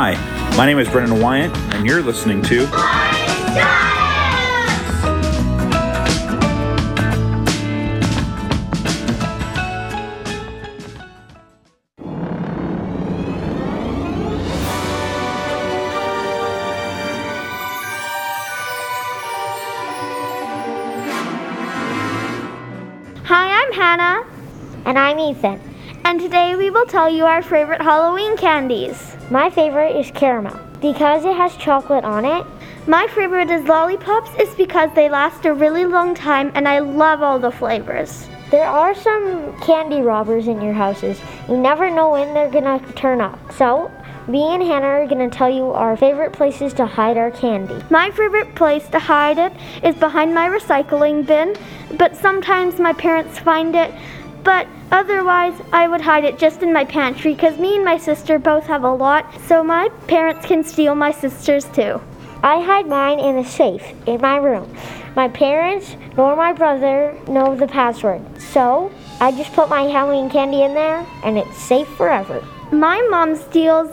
Hi, my name is Brendan Wyatt, and you're listening to. Hi, I'm Hannah, And I'm Ethan. And today we will tell you our favorite Halloween candies. My favorite is caramel because it has chocolate on it. My favorite is lollipops is because they last a really long time and I love all the flavors. There are some candy robbers in your houses. You never know when they're gonna turn up. So, me and Hannah are gonna tell you our favorite places to hide our candy. My favorite place to hide it is behind my recycling bin, but sometimes my parents find it. But otherwise, I would hide it just in my pantry because me and my sister both have a lot, so my parents can steal my sister's too. I hide mine in a safe in my room. My parents nor my brother know the password. So, I just put my Halloween candy in there and it's safe forever. My mom steals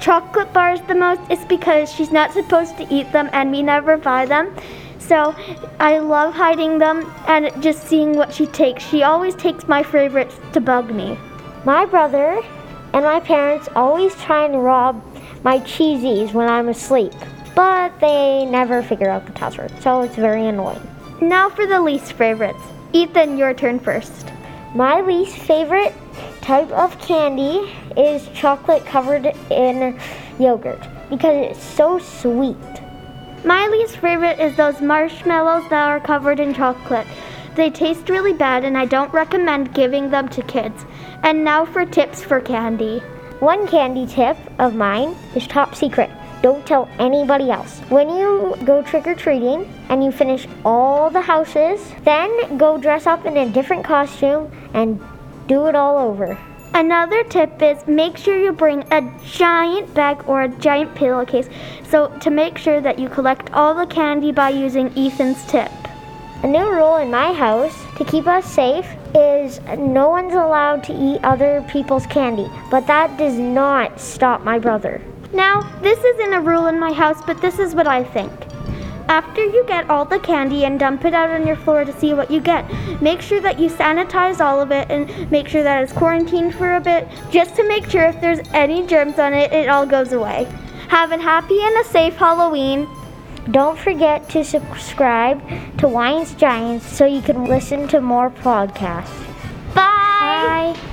chocolate bars the most is because she's not supposed to eat them and we never buy them. So I love hiding them and just seeing what she takes. She always takes my favorites to bug me. My brother and my parents always try and rob my cheesies when I'm asleep, but they never figure out the password, so it's very annoying. Now for the least favorites. Ethan, your turn first. My least favorite type of candy is chocolate covered in yogurt because it's so sweet. My least favorite is those marshmallows that are covered in chocolate. They taste really bad and I don't recommend giving them to kids. And now for tips for candy. One candy tip of mine is top secret. Don't tell anybody else. When you go trick or treating and you finish all the houses, then go dress up in a different costume and do it all over. Another tip is make sure you bring a giant bag or a giant pillowcase so to make sure that you collect all the candy by using Ethan's tip. A new rule in my house to keep us safe is no one's allowed to eat other people's candy, but that does not stop my brother. Now, this isn't a rule in my house, but this is what I think. After you get all the candy and dump it out on your floor to see what you get, make sure that you sanitize all of it and make sure that it's quarantined for a bit, just to make sure if there's any germs on it, it all goes away. Have a happy and a safe Halloween. Don't forget to subscribe to Wines Giants so you can listen to more podcasts. Bye. Bye.